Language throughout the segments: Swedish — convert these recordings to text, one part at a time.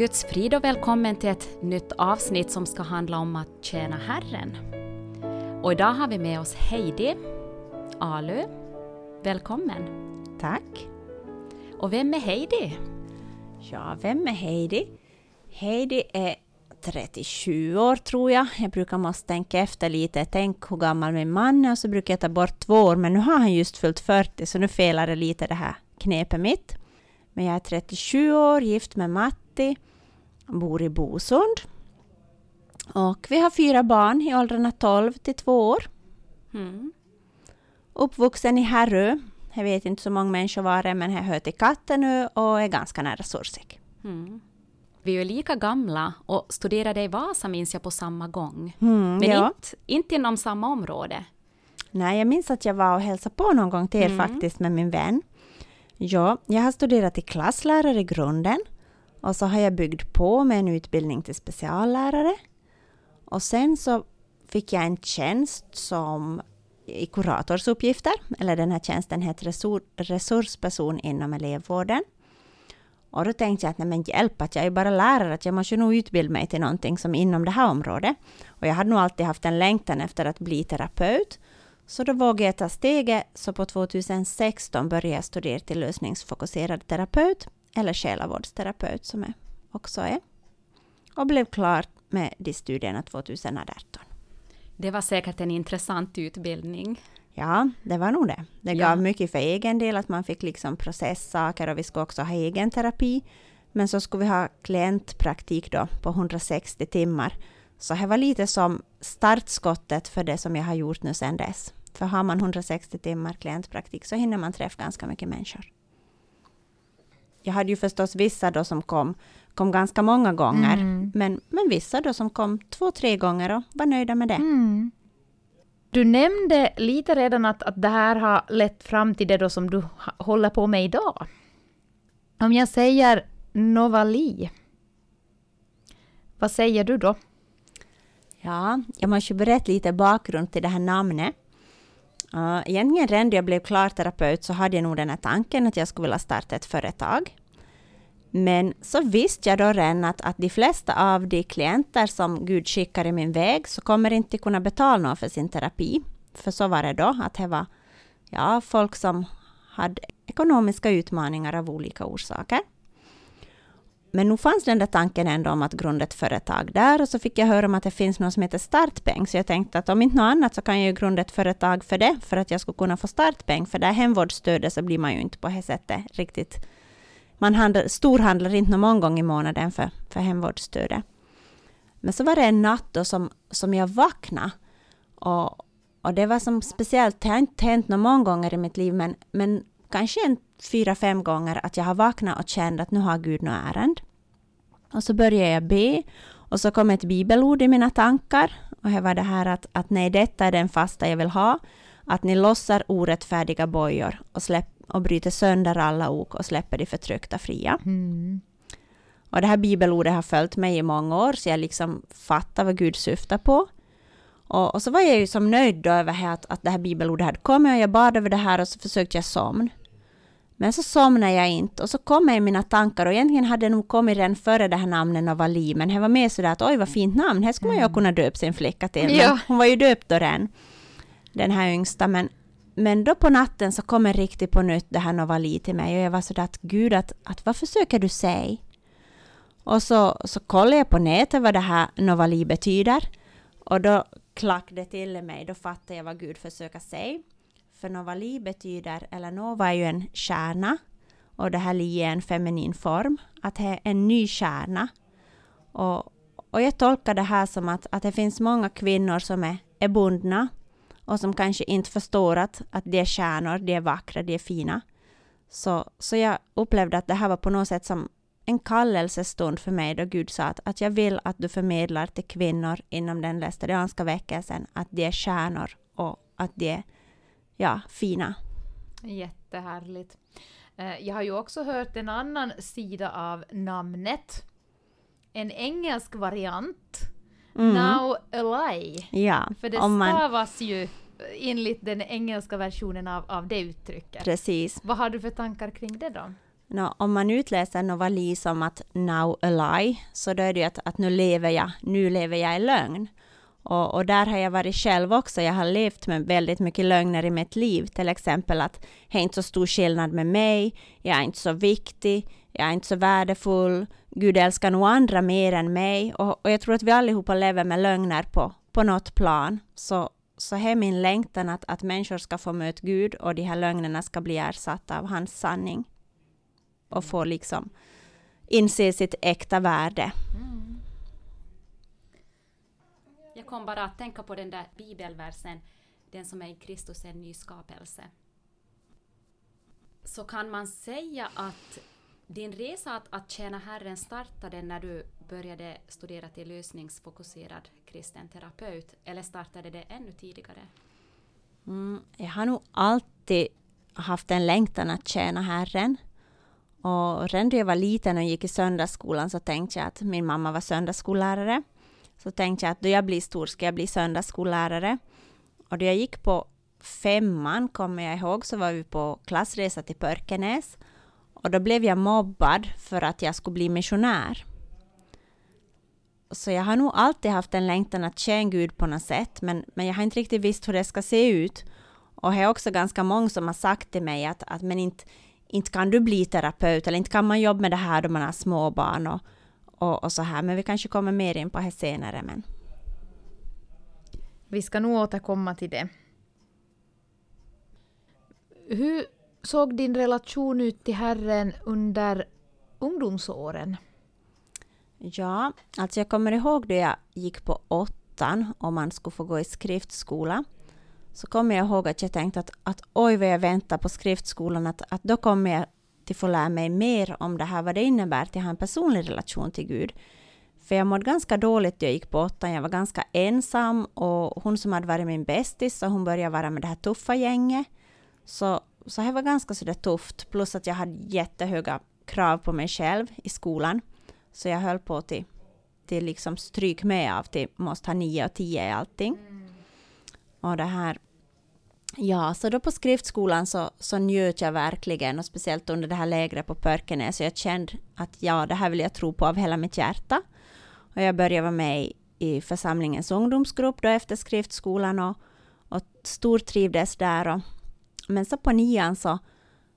Guds frid och välkommen till ett nytt avsnitt som ska handla om att tjäna Herren. Och idag har vi med oss Heidi Alu. Välkommen! Tack! Och vem är Heidi? Ja, vem är Heidi? Heidi är 37 år tror jag. Jag brukar måste tänka efter lite. Tänk hur gammal min man är och så brukar jag ta bort två år. Men nu har han just fyllt 40 så nu felar det lite det här knepet mitt. Men jag är 37 år, gift med Matti, bor i Bosund. Och vi har fyra barn i åldrarna 12 till 2 år. Mm. Uppvuxen i Härrö. Jag vet inte så många människor var det, men jag hör till katten nu och är ganska nära Sorsik. Mm. Vi är ju lika gamla och studerade i Vasa minns jag på samma gång. Mm, Men ja. inte, inte inom samma område. Nej, jag minns att jag var och hälsade på någon gång till er Mm. faktiskt med min vän. Ja, jag har studerat till klasslärare i grunden och så har jag byggt på med en utbildning till speciallärare. Och sen så fick jag en tjänst som i kuratorsuppgifter, eller den här tjänsten heter resurs, resursperson inom elevvården. Och då tänkte jag att nej men hjälp, att jag är bara lärare, att jag måste nog utbilda mig till någonting som inom det här området. Och jag hade nog alltid haft en längtan efter att bli terapeut. Så då vågade jag ta steget, så på 2016 började jag studera till lösningsfokuserad terapeut, eller själavårdsterapeut som jag också är. Och blev klar med de studierna 2018. Det var säkert en intressant utbildning. Ja, det var nog det. Det Ja. gav mycket för egen del, att man fick liksom processaker och vi skulle också ha egen terapi. Men så skulle vi ha klientpraktik då på 160 timmar. Så det var lite som startskottet för det som jag har gjort nu sedan dess. För har man 160 timmar klientpraktik så hinner man träffa ganska mycket människor. Jag hade ju förstås vissa då som kom, kom ganska många gånger, Mm. men, men vissa då som kom två, tre gånger och var nöjda med det. Mm. Du nämnde lite redan att, att det här har lett fram till det då som du håller på med idag. Om jag säger Novali, vad säger du då? Ja, jag måste berätta lite bakgrund till det här namnet. Uh, egentligen redan då jag blev klar terapeut så hade jag nog den här tanken att jag skulle vilja starta ett företag. Men så visste jag då redan att, att de flesta av de klienter som Gud skickar i min väg så kommer inte kunna betala något för sin terapi. För så var det då, att det var ja, folk som hade ekonomiska utmaningar av olika orsaker. Men nu fanns den där tanken ändå om att grunda ett företag där och så fick jag höra om att det finns något som heter startpeng. Så jag tänkte att om inte något annat så kan jag ju grunda ett företag för det, för att jag skulle kunna få startpeng. För där hemvårdsstödet så blir man ju inte på det sättet riktigt... Man handlar, storhandlar inte någon många gånger i månaden för, för hemvårdsstödet. Men så var det en natt då som, som jag vaknade. Och, och det var som speciellt, det har inte hänt någon gånger i mitt liv, men, men kanske en fyra, fem gånger att jag har vaknat och känt att nu har Gud något ärende. Och så började jag be och så kom ett bibelord i mina tankar och det var det här att, att nej, detta är den fasta jag vill ha, att ni lossar orättfärdiga bojor och, släpp, och bryter sönder alla ok och släpper de förtryckta fria. Mm. Och det här bibelordet har följt mig i många år, så jag liksom fattar vad Gud syftar på. Och, och så var jag ju som nöjd då över att, att det här bibelordet hade kommit och jag bad över det här och så försökte jag somna. Men så somnade jag inte och så kom jag i mina tankar och egentligen hade nog kommit redan före det här namnet Novali, men det var mer sådär att oj vad fint namn, här skulle man ju kunna döpa sin flicka till. Men Ja. Hon var ju döpt då redan, den här yngsta, men men då på natten så kom en riktigt på nytt det här Novali till mig och jag var sådär att Gud, att, att vad försöker du säga? Och så, så kollade jag på nätet vad det här Novali betyder. Och då klack det till mig, då fattade jag vad Gud försöker säga. För Nova Li betyder, eller Nova är ju en kärna. Och det här li är en feminin form. Att det är en ny kärna. Och, och jag tolkar det här som att, att det finns många kvinnor som är, är bundna. Och som kanske inte förstår att, att de är kärnor, de är vackra, de är fina. Så, så jag upplevde att det här var på något sätt som en kallelsestund för mig då Gud sa att, att jag vill att du förmedlar till kvinnor inom den lästadianska väckelsen att de är stjärnor och att de är ja, fina. Jättehärligt. Eh, Jag har ju också hört en annan sida av namnet. En engelsk variant. Mm. Now Ally. Ja, För det man, stavas ju enligt den engelska versionen av, av det uttrycket. precis. Vad har du för tankar kring det då? Nå, om man utläser Novali som att now a lie, så då är det ju att, att nu lever jag, nu lever jag i lögn. Och, och, där har jag varit själv också. Jag har levt med väldigt mycket lögner i mitt liv. Till exempel att det är inte så stor skillnad med mig, jag är inte så viktig, jag är inte så värdefull, Gud älskar nog andra mer än mig. Och, och jag tror att vi allihopa lever med lögner på, på något plan. Så, så är min längtan att, att människor ska få möta Gud och de här lögnerna ska bli ersatta av hans sanning. Och få liksom inse sitt äkta värde. Mm. Jag kom bara att tänka på den där bibelversen, den som är i Kristus en ny skapelse. Så kan man säga att din resa att, att tjäna Herren startade när du började studera till lösningsfokuserad kristen terapeut, eller startade det ännu tidigare? Mm, jag har nog alltid haft en längtan att tjäna Herren. Och redan när jag var liten och gick i söndagsskolan så tänkte jag att min mamma var söndagsskollärare. Så tänkte jag att då jag blir stor ska jag bli söndagsskollärare. Och då jag gick på femman, kommer jag ihåg, så var vi på klassresa till Pörkenäs. Och då blev jag mobbad för att jag skulle bli missionär. Så jag har nog alltid haft en längtan att tjäna Gud på något sätt, men, men jag har inte riktigt visst hur det ska se ut. Och det är också ganska många som har sagt till mig att, att men inte, inte kan du bli terapeut, eller inte kan man jobba med det här då man har småbarn och, och, och så här, men vi kanske kommer mer in på det senare. Men... Vi ska nog återkomma till det. Hur såg din relation ut till Herren under ungdomsåren? Ja, alltså jag kommer ihåg då jag gick på åttan och man skulle få gå i skriftskola. Så kommer jag ihåg att jag tänkte att, att oj vad jag väntar på skriftskolan, att, att då kommer jag till få lära mig mer om det här, vad det innebär att ha en personlig relation till Gud. För jag mådde ganska dåligt jag gick på åttan, jag var ganska ensam och hon som hade varit min bästis, hon började vara med det här tuffa gänget. Så så det var ganska sådär tufft, plus att jag hade jättehöga krav på mig själv i skolan. Så jag höll på till, till liksom stryk med av till måste ha nio och tio i allting. Mm. Och det här, ja, så då på skriftskolan så, så njöt jag verkligen och speciellt under det här lägret på Pörkenäs. Så jag kände att ja, det här vill jag tro på av hela mitt hjärta. Och jag började vara med i, i församlingens ungdomsgrupp då efter skriftskolan och, och stortrivdes där och men så på nian så,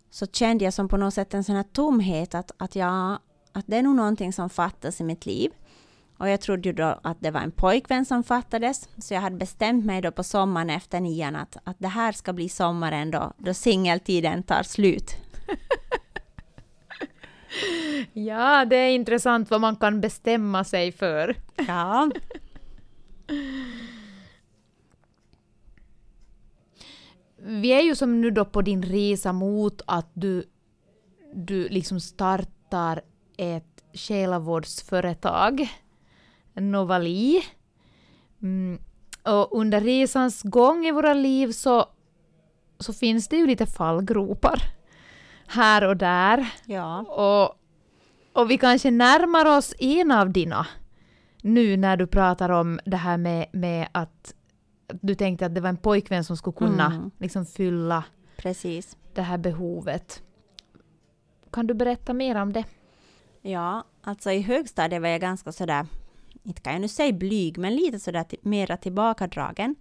så kände jag som på något sätt en sån här tomhet att, att, jag, att det är nog någonting som fattas i mitt liv. Och jag trodde ju då att det var en pojkvän som fattades, så jag hade bestämt mig då på sommaren efter nian att, att det här ska bli sommaren då, då singeltiden tar slut. ja, det är intressant vad man kan bestämma sig för. ja. vi är ju som nu då på din resa mot att du, du liksom startar ett själavårdsföretag, Novali. Mm. Och under resans gång i våra liv så, så finns det ju lite fallgropar här och där. Ja. Och, och vi kanske närmar oss en av dina nu när du pratar om det här med, med att du tänkte att det var en pojkvän som skulle kunna mm. liksom fylla Precis. det här behovet. Kan du berätta mer om det? Ja, alltså i högstadiet var jag ganska sådär, inte kan jag nu säga blyg, men lite sådär mera tillbakadragen.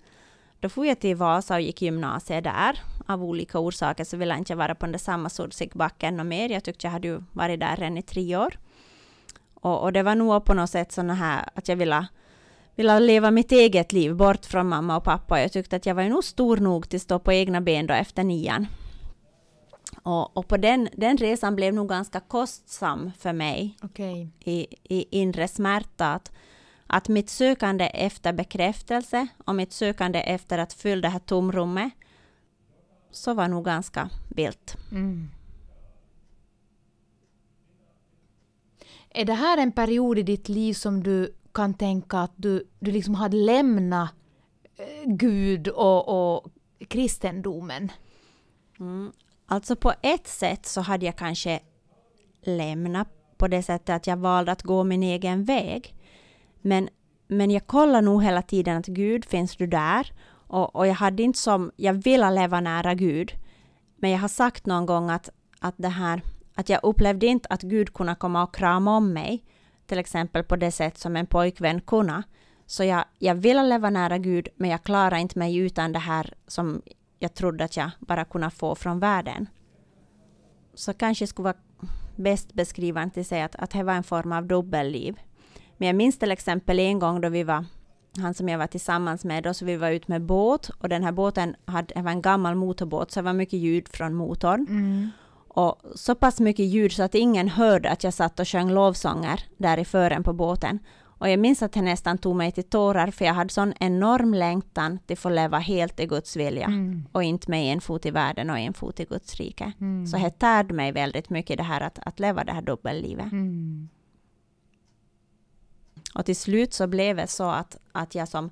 Då får jag till Vasa och gick gymnasiet där. Av olika orsaker så ville jag inte vara på den där samma Sursikbacken och mer. Jag tyckte jag hade ju varit där redan i tre år. Och, och det var nog på något sätt sådana här att jag ville ville leva mitt eget liv bort från mamma och pappa. Jag tyckte att jag var nog stor nog till att stå på egna ben då efter nian. Och, och på den, den resan blev nog ganska kostsam för mig okay. i, i inre smärta. Att, att mitt sökande efter bekräftelse och mitt sökande efter att fylla det här tomrummet så var nog ganska vilt. Mm. Är det här en period i ditt liv som du kan tänka att du, du liksom hade lämnat eh, Gud och, och kristendomen? Mm. Alltså på ett sätt så hade jag kanske lämnat på det sättet att jag valde att gå min egen väg. Men, men jag kollar nog hela tiden att Gud, finns du där? Och, och jag hade inte som, jag ville leva nära Gud. Men jag har sagt någon gång att, att det här att jag upplevde inte att Gud kunde komma och krama om mig, till exempel på det sätt som en pojkvän kunde. Så jag, jag ville leva nära Gud, men jag klarade inte mig utan det här som jag trodde att jag bara kunde få från världen. Så kanske skulle vara bäst beskrivande till sig att, att det var en form av dubbelliv. Men jag minns till exempel en gång då vi var, han som jag var tillsammans med, då så vi var ute med båt och den här båten hade, var en gammal motorbåt så det var mycket ljud från motorn. Mm. Och så pass mycket ljud så att ingen hörde att jag satt och sjöng lovsånger där i fören på båten. Och jag minns att det nästan tog mig till tårar för jag hade sån enorm längtan till att få leva helt i Guds vilja Mm. och inte med en fot i världen och en fot i Guds rike. Mm. Så det tärde mig väldigt mycket det här att, att leva det här dubbellivet. Mm. Och till slut så blev det så att, att jag som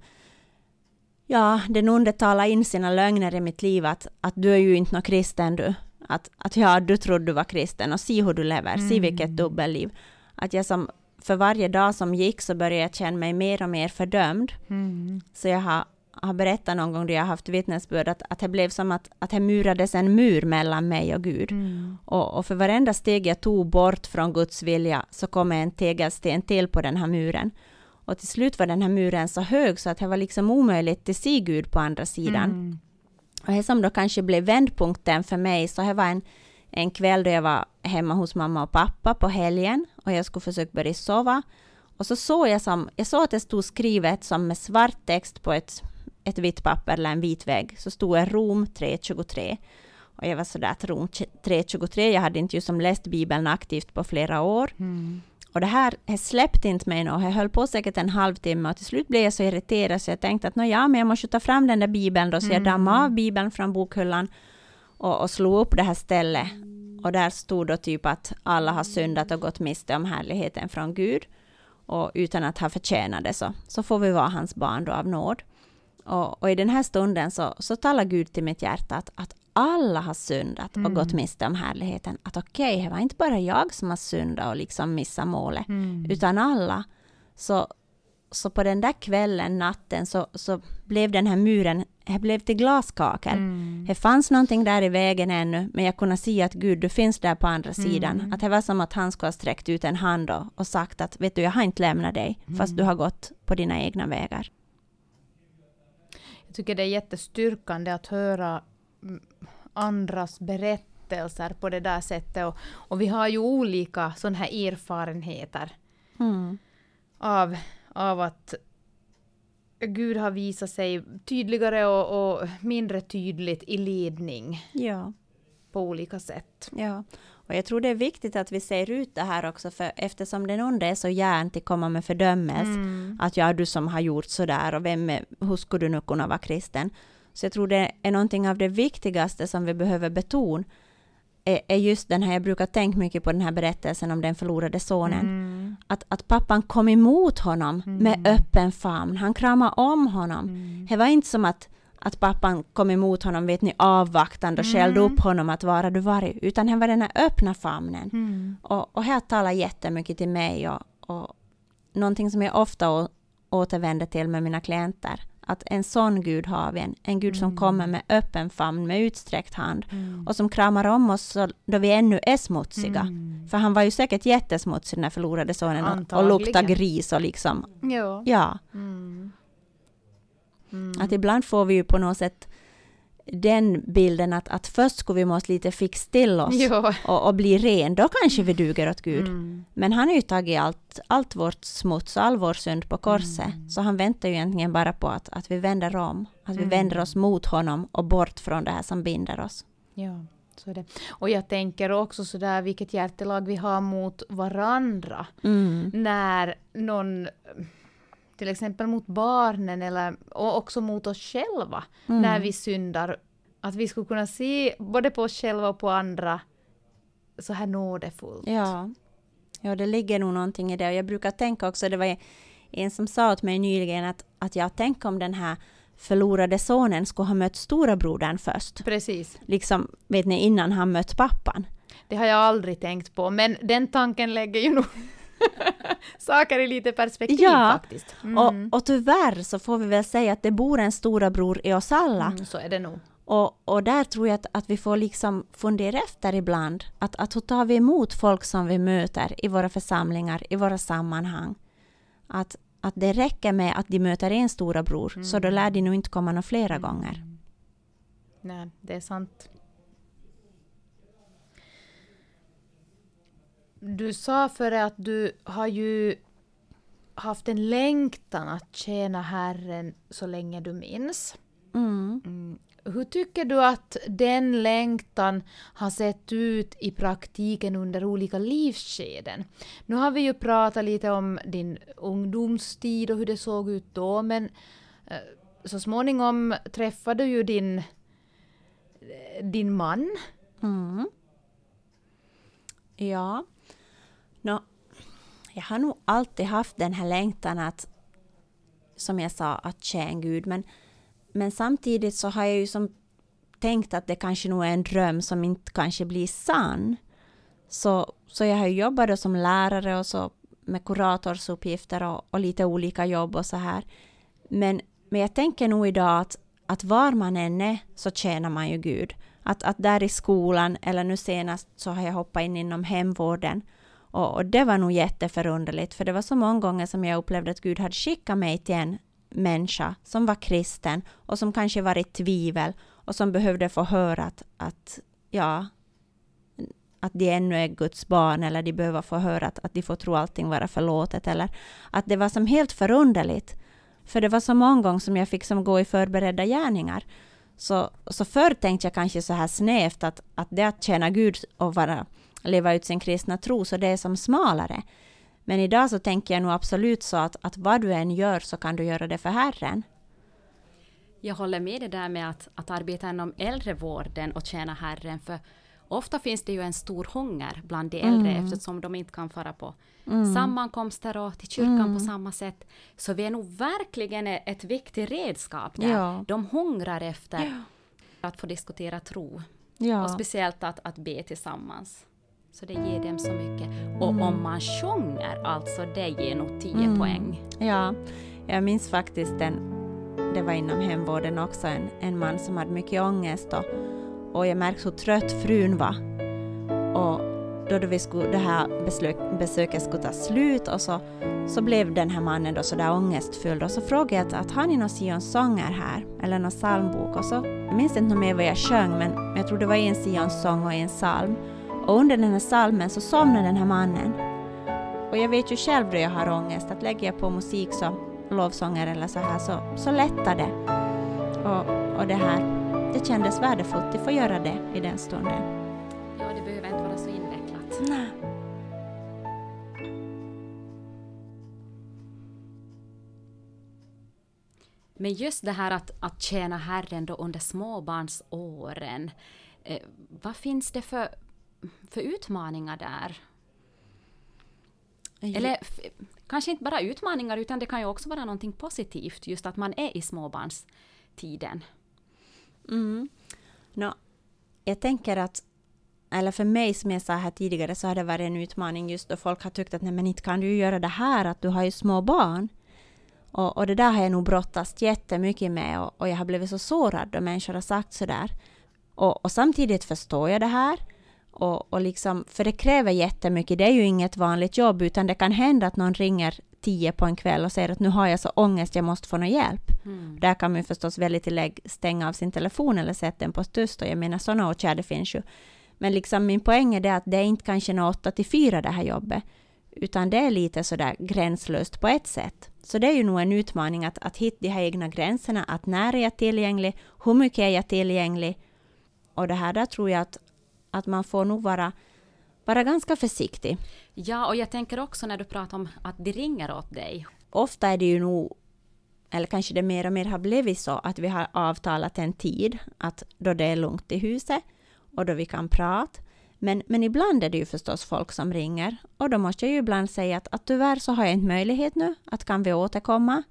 Ja, den onde talade in sina lögner i mitt liv att, att du är ju inte någon kristen du. Att, att ja, du trodde du var kristen och se hur du lever, se Mm. vilket dubbelliv. Att jag som för varje dag som gick så började jag känna mig mer och mer fördömd. Mm. Så jag har, har berättat någon gång då jag har haft vittnesbörd att, att det blev som att, att det murades en mur mellan mig och Gud. Mm. Och, och för varenda steg jag tog bort från Guds vilja så kom en tegelsten till på den här muren. Och till slut var den här muren så hög så att det var liksom omöjligt att se Gud på andra sidan. Mm. Och det som då kanske blev vändpunkten för mig, så det var en, en kväll då jag var hemma hos mamma och pappa på helgen och jag skulle försöka börja sova. Och så såg jag, som, jag såg att det stod skrivet som med svart text på ett, ett vitt papper eller en vit vägg, så stod det Rom 3.23. Och jag var sådär att Rom 3.23, jag hade inte ju som läst Bibeln aktivt på flera år. Mm. Och det här det släppte inte mig nog. Jag höll på säkert en halvtimme och till slut blev jag så irriterad så jag tänkte att ja, men jag måste ta fram den där bibeln då. Så jag dammade av bibeln från bokhyllan och, och slog upp det här stället. Och där stod då typ att alla har syndat och gått miste om härligheten från Gud. Och utan att ha förtjänat det så, så får vi vara hans barn då av nåd. Och, och i den här stunden så, så talar Gud till mitt hjärta att, att alla har syndat och gått miste om härligheten. Att okej, okay, det var inte bara jag som har syndat och liksom missat målet, Mm. utan alla. Så, så på den där kvällen, natten, så, så blev den här muren, det blev till glaskakel. Mm. Det fanns någonting där i vägen ännu, men jag kunde se att Gud, du finns där på andra sidan. Att det var som att han skulle ha sträckt ut en hand och, och sagt att vet du, jag har inte lämnat dig, fast du har gått på dina egna vägar. Jag tycker det är jättestyrkande att höra andras berättelser på det där sättet. Och, och vi har ju olika sådana här erfarenheter Mm. av, av att Gud har visat sig tydligare och, och mindre tydligt i ledning Ja. på olika sätt. Ja, och jag tror det är viktigt att vi ser ut det här också, för eftersom den onde är så gärn till att komma med fördömelse, Mm. att ja, du som har gjort sådär och vem är, hur skulle du nu kunna vara kristen? Så jag tror det är någonting av det viktigaste som vi behöver betona, är, är just den här, jag brukar tänka mycket på den här berättelsen om den förlorade sonen, Mm. att, att pappan kom emot honom med öppen famn, han kramade om honom. Mm. Det var inte som att, att pappan kom emot honom, vet ni, avvaktande och skällde upp honom att vara du varit, utan det var den här öppna famnen. Mm. Och, och här talar jättemycket till mig och, och någonting som jag ofta å, återvänder till med mina klienter, att en sån Gud har vi, en, en Gud som kommer med öppen famn, med utsträckt hand Mm. och som kramar om oss så, då vi ännu är smutsiga. Mm. För han var ju säkert jättesmutsig den här förlorade sonen och, och luktade gris och liksom, Ja. ja. Mm. Att ibland får vi ju på något sätt den bilden att, att först skulle vi måste lite fixa till oss och, och bli ren, då kanske vi duger åt Gud. Mm. Men han har ju tagit allt, allt vårt smuts, all vår synd på korset. Mm. Så han väntar ju egentligen bara på att, att vi vänder om. Att vi Mm. vänder oss mot honom och bort från det här som binder oss. Ja, så är det. Och jag tänker också sådär vilket hjärtelag vi har mot varandra. Mm. När någon, till exempel mot barnen eller och också mot oss själva, Mm. när vi syndar. Att vi skulle kunna se både på oss själva och på andra så här nådefullt. Ja. ja, det ligger nog någonting i det. Och jag brukar tänka också, det var en som sa åt mig nyligen att, att jag tänker om den här förlorade sonen skulle ha mött stora brodern först. Precis. Liksom, vet ni, innan han mött pappan. Det har jag aldrig tänkt på, men den tanken lägger ju nog saker i lite perspektiv Ja, faktiskt. Mm. Och, och tyvärr så får vi väl säga att det bor en stora bror i oss alla. Mm, så är det nog. Och, och där tror jag att, att vi får liksom fundera efter ibland. Att, att hur tar vi emot folk som vi möter i våra församlingar, i våra sammanhang? Att, att det räcker med att de möter en stora bror, mm. så då lär de nog inte komma några flera mm. gånger. Nej, det är sant. Du sa före att du har ju haft en längtan att tjäna Herren så länge du minns. Mm. Mm. Hur tycker du att den längtan har sett ut i praktiken under olika livsskeden? Nu har vi ju pratat lite om din ungdomstid och hur det såg ut då, men eh, så småningom träffade du ju din, din man. Mm. Ja. No, jag har nog alltid haft den här längtan att, som jag sa, att tjäna Gud, men men samtidigt så har jag ju som tänkt att det kanske nog är en dröm som inte kanske blir sann. Så, så jag har jobbat som lärare och så med kuratorsuppgifter och, och lite olika jobb och så här. Men, men jag tänker nog idag att, att var man än är så tjänar man ju Gud. Att, att där i skolan, eller nu senast så har jag hoppat in inom hemvården. Och, och det var nog jätteförunderligt, för det var så många gånger som jag upplevde att Gud hade skickat mig till en människa som var kristen och som kanske var i tvivel och som behövde få höra att, att ja, att de ännu är Guds barn eller de behöver få höra att, att de får tro allting vara förlåtet eller att det var som helt förunderligt. För det var så många gånger som jag fick som gå i förberedda gärningar. Så, så förr tänkte jag kanske så här snävt att, att det att tjäna Gud och vara, leva ut sin kristna tro, så det är som smalare. Men idag så tänker jag nog absolut så att, att vad du än gör så kan du göra det för Herren. Jag håller med det där med att, att arbeta inom äldrevården och tjäna Herren, för ofta finns det ju en stor hunger bland de äldre mm. eftersom de inte kan fara på mm. sammankomster och till kyrkan mm. på samma sätt. Så vi är nog verkligen ett viktigt redskap där. Ja. De hungrar efter ja. att få diskutera tro. Ja. Och speciellt att, att be tillsammans. Så det ger dem så mycket. Och mm. om man sjunger, alltså det ger nog 10 mm. poäng. Ja, jag minns faktiskt en, det var inom hemvården också, en, en man som hade mycket ångest och, och jag märkte hur trött frun var. Och då, då vi skulle, det här besök, besöket skulle ta slut och så, så blev den här mannen då så där ångestfylld och så frågade jag att, har ni några Sions sånger här eller någon psalmbok och så, jag minns inte mer vad jag sjöng men jag tror det var en Sions sång och en psalm. Och under den här salmen så somnade den här mannen. Och jag vet ju själv då jag har ångest att lägger jag på musik så lovsånger eller så här så, så lättar det. Och, och det här, det kändes värdefullt att få göra det i den stunden. Ja, det behöver inte vara så invecklat. Nej. Men just det här att, att tjäna Herren då under småbarnsåren, eh, vad finns det för för utmaningar där? Eller kanske inte bara utmaningar, utan det kan ju också vara någonting positivt, just att man är i småbarnstiden. Mm. No, jag tänker att, eller för mig som jag sa här tidigare, så har det varit en utmaning just då folk har tyckt att nej men inte kan du göra det här, att du har ju små barn. Och, och det där har jag nog brottats jättemycket med och, och jag har blivit så sårad då människor har sagt sådär. Och, och samtidigt förstår jag det här. Och, och liksom, för det kräver jättemycket, det är ju inget vanligt jobb, utan det kan hända att någon ringer tio på en kväll och säger att nu har jag så ångest, jag måste få någon hjälp. Mm. Där kan man ju förstås väldigt lägg stänga av sin telefon eller sätta den på tyst, och jag menar sådana åtgärder finns ju. Men liksom min poäng är det att det är inte kanske något 8 till 4 det här jobbet, utan det är lite sådär gränslöst på ett sätt. Så det är ju nog en utmaning att, att hitta de här egna gränserna, att när är jag tillgänglig, hur mycket är jag tillgänglig? Och det här där tror jag att, att man får nog vara, vara ganska försiktig. Ja, och jag tänker också när du pratar om att de ringer åt dig. Ofta är det ju nog, eller kanske det mer och mer har blivit så, att vi har avtalat en tid, att då det är lugnt i huset och då vi kan prata. Men, men ibland är det ju förstås folk som ringer och då måste jag ju ibland säga att, att tyvärr så har jag inte möjlighet nu, att kan vi återkomma?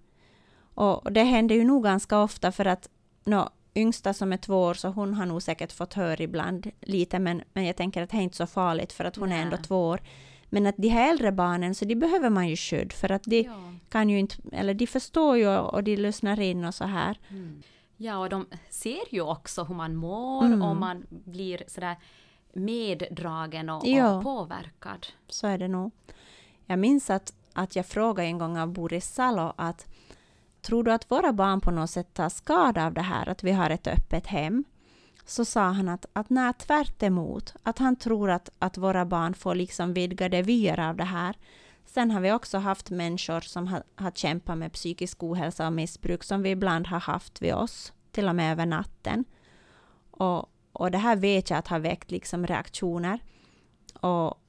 Och det händer ju nog ganska ofta för att no, yngsta som är två år, så hon har nog säkert fått höra ibland lite, men, men jag tänker att det är inte så farligt för att hon Nej. är ändå två år. Men att de här äldre barnen, så de behöver man ju skydd för att de ja. kan ju inte, eller de förstår ju och de lyssnar in och så här. Mm. Ja, och de ser ju också hur man mår Mm. och man blir sådär meddragen och, Ja. och påverkad. Så är det nog. Jag minns att, att jag frågade en gång av Boris Salo att tror du att våra barn på något sätt tar skada av det här, att vi har ett öppet hem? Så sa han att, att nej, tvärt emot, att han tror att, att våra barn får liksom vidgade vyer av det här. Sen har vi också haft människor som har, har kämpat med psykisk ohälsa och missbruk som vi ibland har haft vid oss, till och med över natten. Och, och det här vet jag att har väckt liksom reaktioner. Och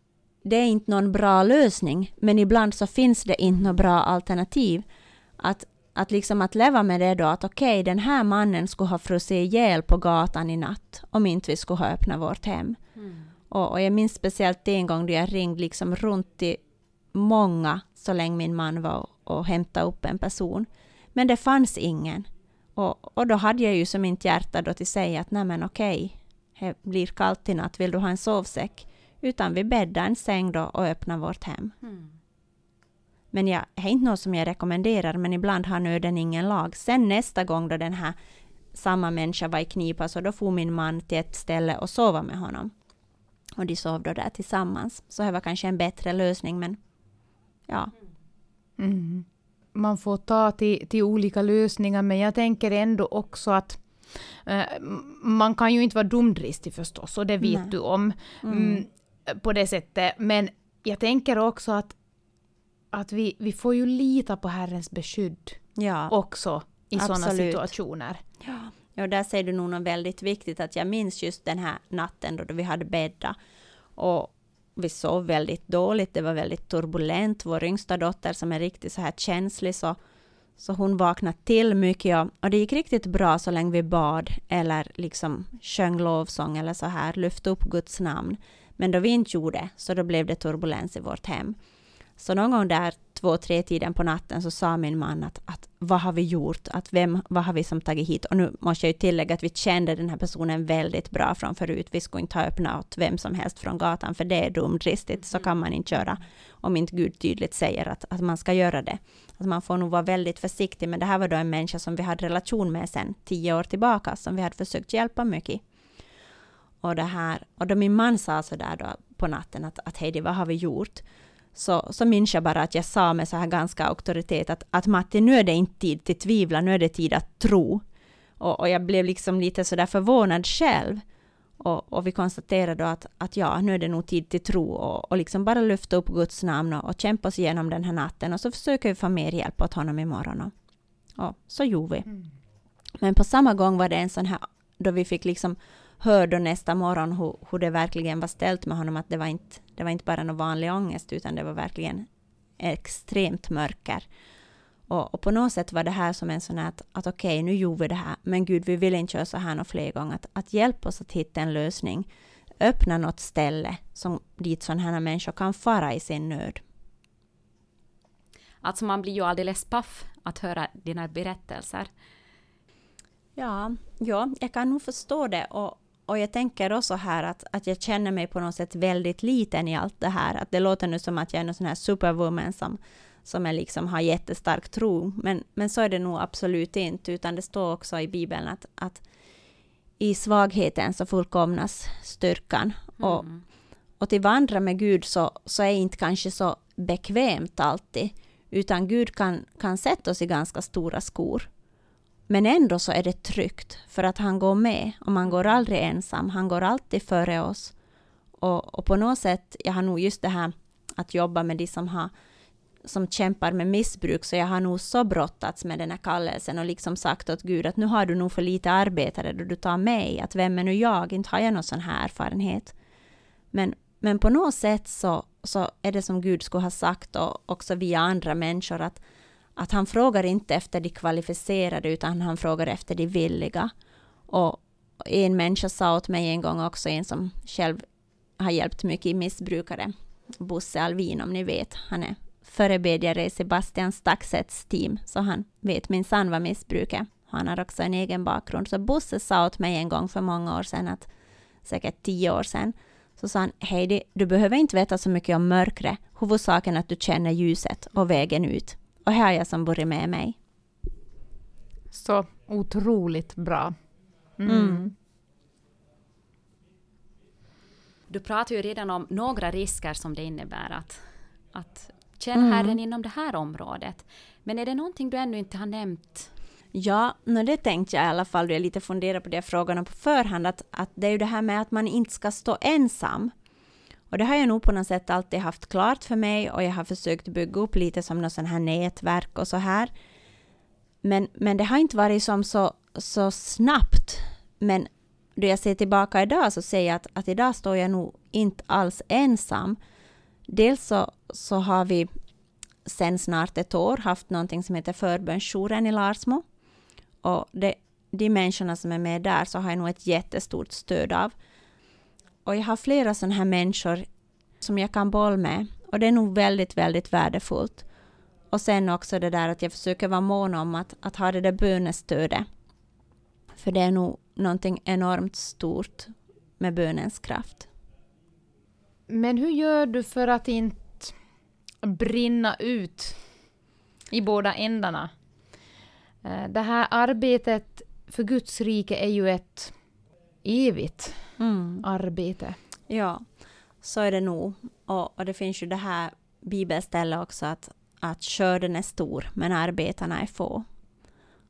det är inte någon bra lösning, men ibland så finns det inte något bra alternativ. Att, att liksom att leva med det då att okej, den här mannen skulle ha frusit ihjäl på gatan i natt om inte vi skulle ha öppnat vårt hem. Och, och jag minns speciellt en gång då jag ringde liksom runt till många så länge min man var och, och hämtade upp en person. Men det fanns ingen. Och, och då hade jag ju som mitt hjärta då till sig att nej men okej, det blir kallt i natt, vill du ha en sovsäck? Utan vi bäddade en säng då och öppnade vårt hem. Mm. Men jag, det är inte något som jag rekommenderar, men ibland har nöden ingen lag. Sen nästa gång då den här samma människa var i knipa, så då får min man till ett ställe och sova med honom. Och de sov då där tillsammans. Så det var kanske en bättre lösning, men ja. Mm. Man får ta till, till olika lösningar, men jag tänker ändå också att eh, man kan ju inte vara dumdristig förstås, och det vet Nej. du om. Mm, på det sättet. Men jag tänker också att, att vi, vi får ju lita på Herrens beskydd Ja. också i sådana situationer. Ja, där säger du nog något väldigt viktigt, att jag minns just den här natten då vi hade bäddat. Och vi sov väldigt dåligt, det var väldigt turbulent. Vår yngsta dotter som är riktigt så här känslig, så, så hon vaknade till mycket. Och, och det gick riktigt bra så länge vi bad eller liksom sjöng lovsång eller så här, lyfte upp Guds namn. Men då vi inte gjorde, så då blev det turbulens i vårt hem. Så någon gång där två, tre tiden på natten så sa min man att, att vad har vi gjort? Att vem, vad har vi som tagit hit? Och nu måste jag ju tillägga att vi kände den här personen väldigt bra från förut. Vi skulle inte ha öppnat åt vem som helst från gatan, för det är dumdristigt. Så kan man inte göra om inte Gud tydligt säger att, att man ska göra det. Att man får nog vara väldigt försiktig, men det här var då en människa som vi hade relation med sen tio år tillbaka, som vi hade försökt hjälpa mycket. Och, det här, och då min man sa så där då på natten att, att Heidi, vad har vi gjort? Så, så minns jag bara att jag sa med så här ganska auktoritet att, att Matti, nu är det inte tid till tvivla, nu är det tid att tro. Och, och jag blev liksom lite så där förvånad själv. Och, och vi konstaterade då att, att ja, nu är det nog tid till tro och, och liksom bara lyfta upp Guds namn och, och kämpa oss igenom den här natten och så försöker vi få mer hjälp åt honom imorgon. Och, och så gjorde vi. Men på samma gång var det en sån här, då vi fick liksom höra då nästa morgon hur, hur det verkligen var ställt med honom, att det var inte, det var inte bara någon vanlig ångest, utan det var verkligen extremt mörker. Och, och på något sätt var det här som en sån här att, att okej, okay, nu gjorde vi det här, men Gud, vi vill inte köra så här några fler gånger. Att, att hjälpa oss att hitta en lösning, öppna något ställe som dit sådana här människor kan fara i sin nöd. Alltså man blir ju alldeles paff att höra dina berättelser. Ja, ja, jag kan nog förstå det. Och, och jag tänker också här att, att jag känner mig på något sätt väldigt liten i allt det här. Att det låter nu som att jag är någon sån här superwoman som, som är liksom har jättestark tro. Men, men så är det nog absolut inte, utan det står också i Bibeln att, att i svagheten så fullkomnas styrkan. Och, Mm. och till vandra med Gud så, så är inte kanske så bekvämt alltid, utan Gud kan, kan sätta oss i ganska stora skor. Men ändå så är det tryggt, för att han går med och man går aldrig ensam, han går alltid före oss. Och, och på något sätt, jag har nog just det här att jobba med de som, har, som kämpar med missbruk, så jag har nog så brottats med den här kallelsen och liksom sagt åt Gud att nu har du nog för lite arbetare då du tar mig, att vem är nu jag, inte har jag någon sån här erfarenhet. Men, men på något sätt så, så är det som Gud skulle ha sagt och också via andra människor att att han frågar inte efter de kvalificerade utan han frågar efter de villiga. Och en människa sa åt mig en gång också, en som själv har hjälpt mycket missbrukare, Bosse Alvin om ni vet, han är förebedjare i Sebastian Staxets team, så han vet minsann vad missbruk är. Han har också en egen bakgrund. Så Bosse sa åt mig en gång för många år sedan, att, säkert tio år sedan, så sa han, Heidi, du behöver inte veta så mycket om mörkret, huvudsaken är att du känner ljuset och vägen ut. Och här är jag som bor med mig. Så Otroligt bra. Mm. Mm. Du pratar ju redan om några risker som det innebär att, att känna Mm. Herren inom det här området. Men är det någonting du ännu inte har nämnt? Ja, no, det tänkte jag i alla fall då jag lite funderade på de frågorna på förhand, att, att det är ju det här med att man inte ska stå ensam. Och det har jag nog på något sätt alltid haft klart för mig och jag har försökt bygga upp lite som något sån här nätverk och så här. Men, men det har inte varit som så, så snabbt. Men då jag ser tillbaka idag så ser jag att, att idag står jag nog inte alls ensam. Dels så, så har vi sen snart ett år haft någonting som heter förbönsjouren i Larsmo. Och det, de människorna som är med där så har jag nog ett jättestort stöd av. Och jag har flera sådana här människor som jag kan bolla med. Och det är nog väldigt, väldigt värdefullt. Och sen också det där att jag försöker vara mån om att, att ha det där bönestödet. För det är nog någonting enormt stort med bönens kraft. Men hur gör du för att inte brinna ut i båda ändarna? Eh, det här arbetet för Guds rike är ju ett evigt Mm. arbete. Ja, så är det nog. Och, och det finns ju det här bibelstället också att, att skörden är stor men arbetarna är få.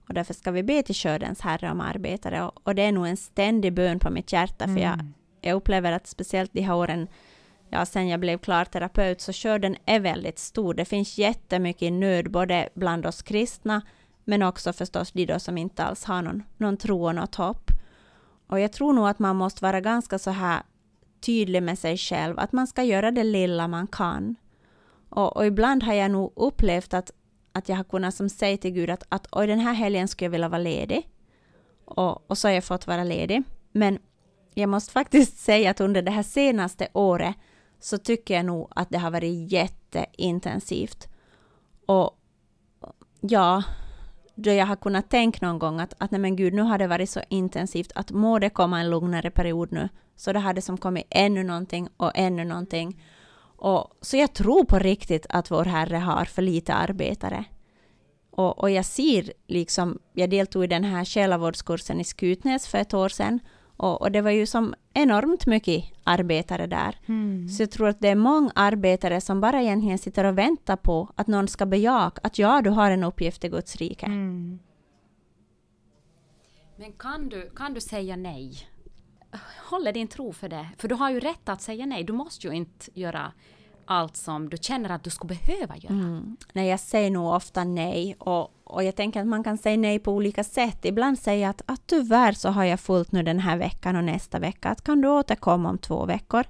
Och därför ska vi be till skördens herre om arbetare. Och, och det är nog en ständig bön på mitt hjärta för jag, Mm. jag upplever att speciellt de här åren, ja sen jag blev klar terapeut, så skörden är väldigt stor. Det finns jättemycket nöd både bland oss kristna men också förstås de då som inte alls har någon, någon tro och något hopp. Och jag tror nog att man måste vara ganska så här tydlig med sig själv, att man ska göra det lilla man kan. Och, och ibland har jag nog upplevt att, att jag har kunnat som säga till Gud att, att oj, den här helgen skulle jag vilja vara ledig. Och, och så har jag fått vara ledig. Men jag måste faktiskt säga att under det här senaste året så tycker jag nog att det har varit jätteintensivt. Och ja, då jag har kunnat tänka någon gång att, att nej men gud, nu har det varit så intensivt att må det komma en lugnare period nu. Så det hade som kommit ännu någonting och ännu någonting. Och, så jag tror på riktigt att vår Herre har för lite arbetare. Och, och jag ser liksom, jag deltog i den här själavårdskursen i Skutnäs för ett år sedan. Och, och det var ju som enormt mycket arbetare där. Mm. Så jag tror att det är många arbetare som bara egentligen sitter och väntar på att någon ska bejaka att ja, du har en uppgift i Guds rike. Mm. Men kan du, kan du säga nej? Håller din tro för det? För du har ju rätt att säga nej. Du måste ju inte göra allt som du känner att du skulle behöva göra. Mm. Nej, jag säger nog ofta nej och, och jag tänker att man kan säga nej på olika sätt. Ibland säger jag att, att tyvärr så har jag fullt nu den här veckan och nästa vecka. Att kan du återkomma om två veckor?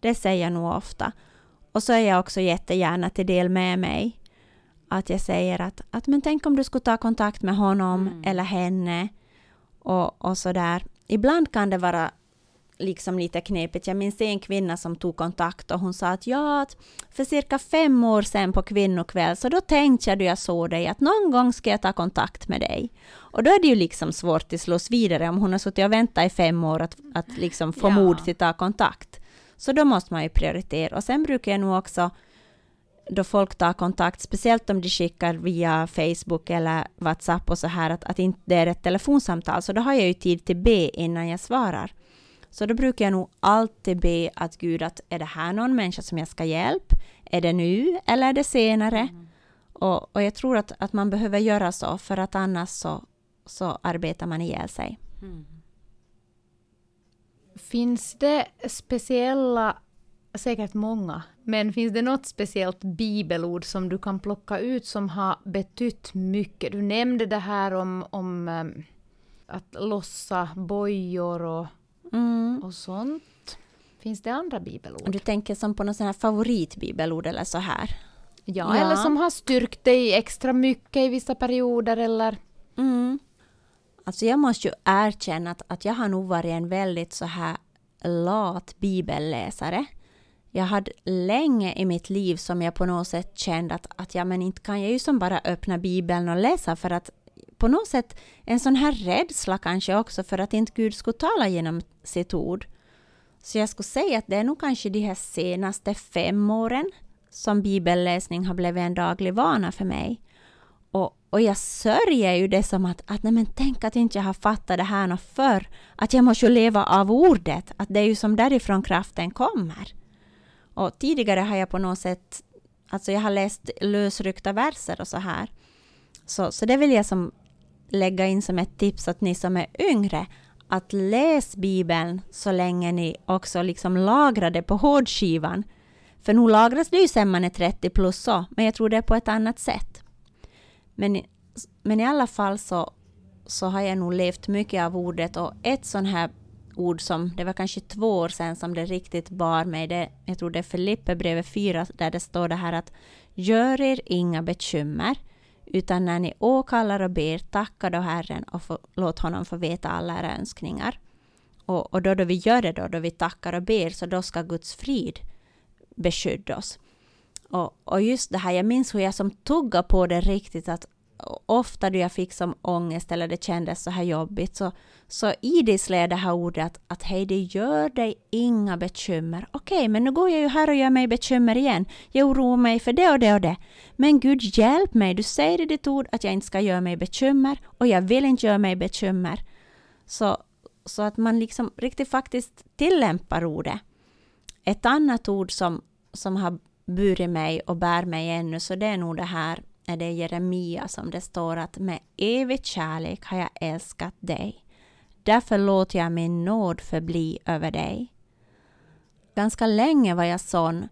Det säger jag nog ofta. Och så är jag också jättegärna till del med mig. Att jag säger att, att men tänk om du skulle ta kontakt med honom Mm. eller henne och, och så där. Ibland kan det vara liksom lite knepigt. Jag minns en kvinna som tog kontakt och hon sa att ja, för cirka fem år sedan på kvinnokväll så då tänkte jag då jag såg dig att någon gång ska jag ta kontakt med dig. Och då är det ju liksom svårt att slås vidare om hon har suttit och väntat i fem år att, att liksom få Ja. mod till att ta kontakt. Så då måste man ju prioritera. Och sen brukar jag nog också då folk tar kontakt, speciellt om de skickar via Facebook eller WhatsApp och så här, att, att inte det är ett telefonsamtal, så då har jag ju tid till be innan jag svarar. Så då brukar jag nog alltid be att Gud, att är det här någon människa som jag ska hjälpa? Är det nu eller är det senare? Och, och jag tror att, att man behöver göra så, för att annars så, så arbetar man ihjäl sig. Mm. Finns det speciella, säkert många, men finns det något speciellt bibelord som du kan plocka ut som har betytt mycket? Du nämnde det här om, om ehm, att lossa bojor och, Mm. och sånt. Finns det andra bibelord? du tänker som på något sån här favoritbibelord eller så här? Ja, Ja. eller som har styrkt dig extra mycket i vissa perioder eller? Mm. Alltså jag måste ju erkänna att, att jag har nog varit en väldigt så här lat bibelläsare. Jag hade länge i mitt liv som jag på något sätt kände att, att ja, men inte kan jag ju som bara öppna bibeln och läsa för att på något sätt en sån här rädsla kanske också för att inte Gud skulle tala genom sitt ord. Så jag skulle säga att det är nog kanske de här senaste fem åren som bibelläsning har blivit en daglig vana för mig. Och, och jag sörjer ju det som att, att nej men tänk att inte jag har fattat det här något förr. Att jag måste ju leva av ordet, att det är ju som därifrån kraften kommer. Och tidigare har jag på något sätt, alltså jag har läst lösryckta verser och så här. Så, så det vill jag som lägga in som ett tips att ni som är yngre, att läs Bibeln så länge ni också liksom lagrar det på hårdskivan. För nu lagras det ju sen man är 30 plus så, men jag tror det är på ett annat sätt. Men, men i alla fall så, så har jag nog levt mycket av ordet och ett sånt här ord som, det var kanske två år sedan som det riktigt bar mig, det, jag tror det är Filippe brevet 4 där det står det här att gör er inga bekymmer, utan när ni åkallar och ber, tacka då Herren och få, låt honom få veta alla era önskningar. Och, och då, då vi gör det då, då vi tackar och ber, så då ska Guds frid beskydda oss. Och, och just det här, jag minns hur jag som tuggade på det riktigt, att ofta då jag fick som ångest eller det kändes så här jobbigt, så, så idisslade jag det här ordet att, att hej, det gör dig inga bekymmer. Okej, men nu går jag ju här och gör mig bekymmer igen. Jag oroar mig för det och det och det. Men Gud, hjälp mig. Du säger i ditt ord att jag inte ska göra mig bekymmer och jag vill inte göra mig bekymmer. Så, så att man liksom riktigt faktiskt tillämpar ordet. Ett annat ord som, som har burit mig och bär mig ännu, så det är nog det här, är det Jeremia som det står att med evig kärlek har jag älskat dig. Därför låter jag min nåd förbli över dig. Ganska länge var jag sån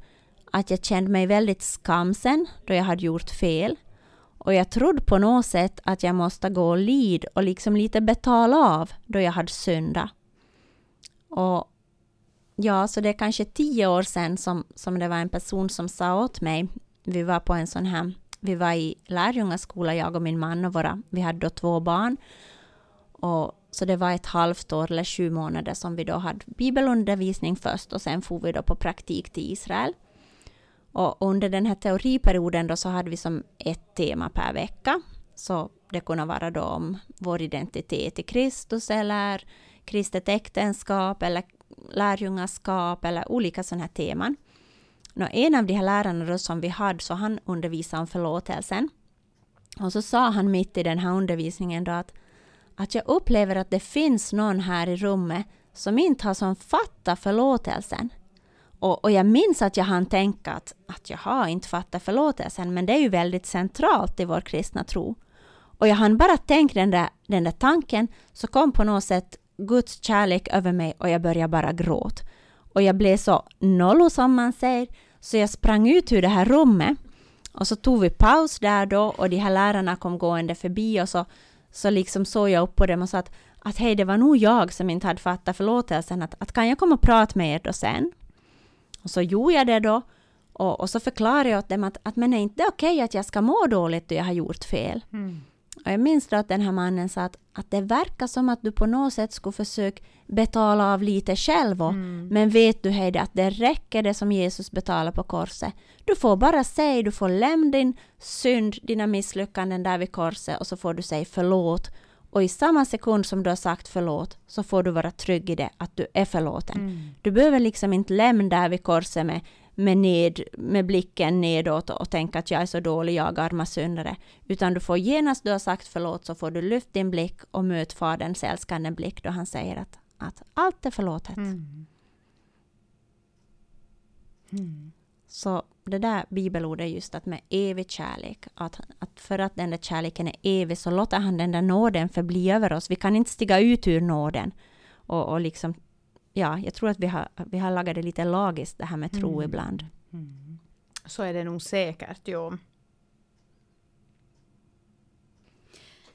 att jag kände mig väldigt skamsen då jag hade gjort fel. Och jag trodde på något sätt att jag måste gå och lid och liksom lite betala av då jag hade syndat. Och ja, så det är kanske tio år sedan som, som det var en person som sa åt mig, vi var på en sån här, vi var i lärjungaskola, jag och min man och våra, vi hade då två barn. Och så det var ett halvt år eller sju månader som vi då hade bibelundervisning först och sen for vi då på praktik till Israel. Och under den här teoriperioden då så hade vi som ett tema per vecka. Så det kunde vara då om vår identitet i Kristus eller kristet äktenskap eller lärjungaskap eller olika sådana här teman. Nå, en av de här lärarna då som vi hade, så han undervisade om förlåtelsen. Och så sa han mitt i den här undervisningen då att, att jag upplever att det finns någon här i rummet som inte har som fattat förlåtelsen. Och, och jag minns att jag hann tänka att, att jag har inte fattat förlåtelsen, men det är ju väldigt centralt i vår kristna tro. Och jag hann bara tänka den där, den där tanken, så kom på något sätt Guds kärlek över mig och jag började bara gråta. Och jag blev så nollo som man säger, så jag sprang ut ur det här rummet och så tog vi paus där då och de här lärarna kom gående förbi och så, så liksom såg jag upp på dem och sa att, att hej, det var nog jag som inte hade fattat förlåtelsen, att, att kan jag komma och prata med er då sen? Och så gjorde jag det då och, och så förklarade jag åt dem att, att men är inte okej okay att jag ska må dåligt då jag har gjort fel? Mm. Och jag minns då att den här mannen sa att, att det verkar som att du på något sätt skulle försöka betala av lite själv. Och, mm. Men vet du Heidi att det räcker det som Jesus betalar på korset. Du får bara säga, du får lämna din synd, dina misslyckanden där vid korset och så får du säga förlåt. Och i samma sekund som du har sagt förlåt så får du vara trygg i det, att du är förlåten. Mm. Du behöver liksom inte lämna där vid korset med med, ned, med blicken nedåt och tänka att jag är så dålig, jag arma syndare. Utan du får genast du har sagt förlåt så får du lyft din blick och möt Faderns älskande blick då han säger att, att allt är förlåtet. Mm. Mm. Så det där bibelordet just att med evig kärlek, att, att för att den där kärleken är evig så låter han den där nåden förbli över oss. Vi kan inte stiga ut ur nåden och, och liksom ja, jag tror att vi har, vi har lagat det lite lagiskt det här med tro mm. ibland. Mm. Så är det nog säkert, ja.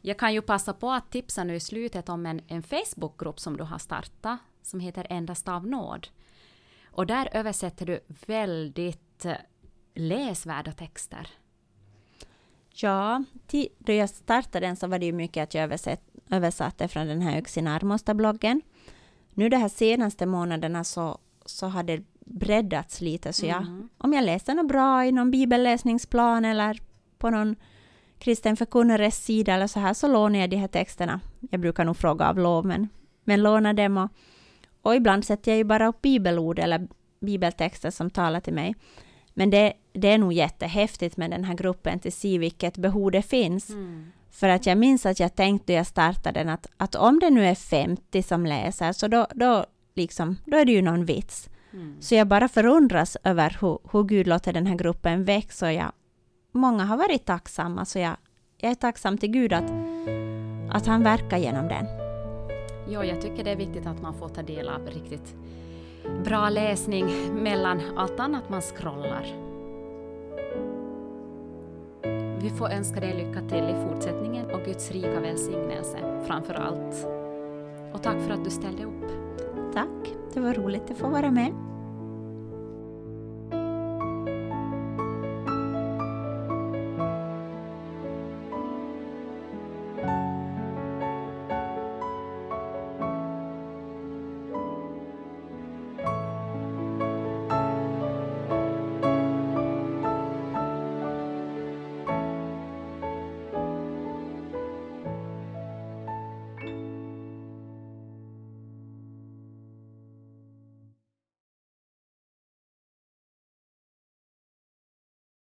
Jag kan ju passa på att tipsa nu i slutet om en, en Facebookgrupp som du har startat som heter Endast av nåd. Och där översätter du väldigt eh, läsvärda texter. Ja, då jag startade den så var det ju mycket att jag översatte från den här Yxinarmosta-bloggen. Nu de här senaste månaderna så, så har det breddats lite, så jag, mm. om jag läser något bra i någon bibelläsningsplan eller på någon kristen förkunnares sida eller så här, så lånar jag de här texterna. Jag brukar nog fråga av lov, men, men lånar dem och, och ibland sätter jag ju bara upp bibelord eller bibeltexter som talar till mig. Men det, det är nog jättehäftigt med den här gruppen till se vilket behov det finns. Mm. För att jag minns att jag tänkte när jag startade den att, att om det nu är 50 som läser så då, då, liksom, då är det ju någon vits. Mm. Så jag bara förundras över hur, hur Gud låter den här gruppen växa och jag, många har varit tacksamma så jag, jag är tacksam till Gud att, att han verkar genom den. Ja, jag tycker det är viktigt att man får ta del av riktigt bra läsning mellan allt annat man scrollar. Vi får önska dig lycka till i fortsättningen och Guds rika välsignelse framför allt. Och tack för att du ställde upp. Tack, det var roligt att få vara med.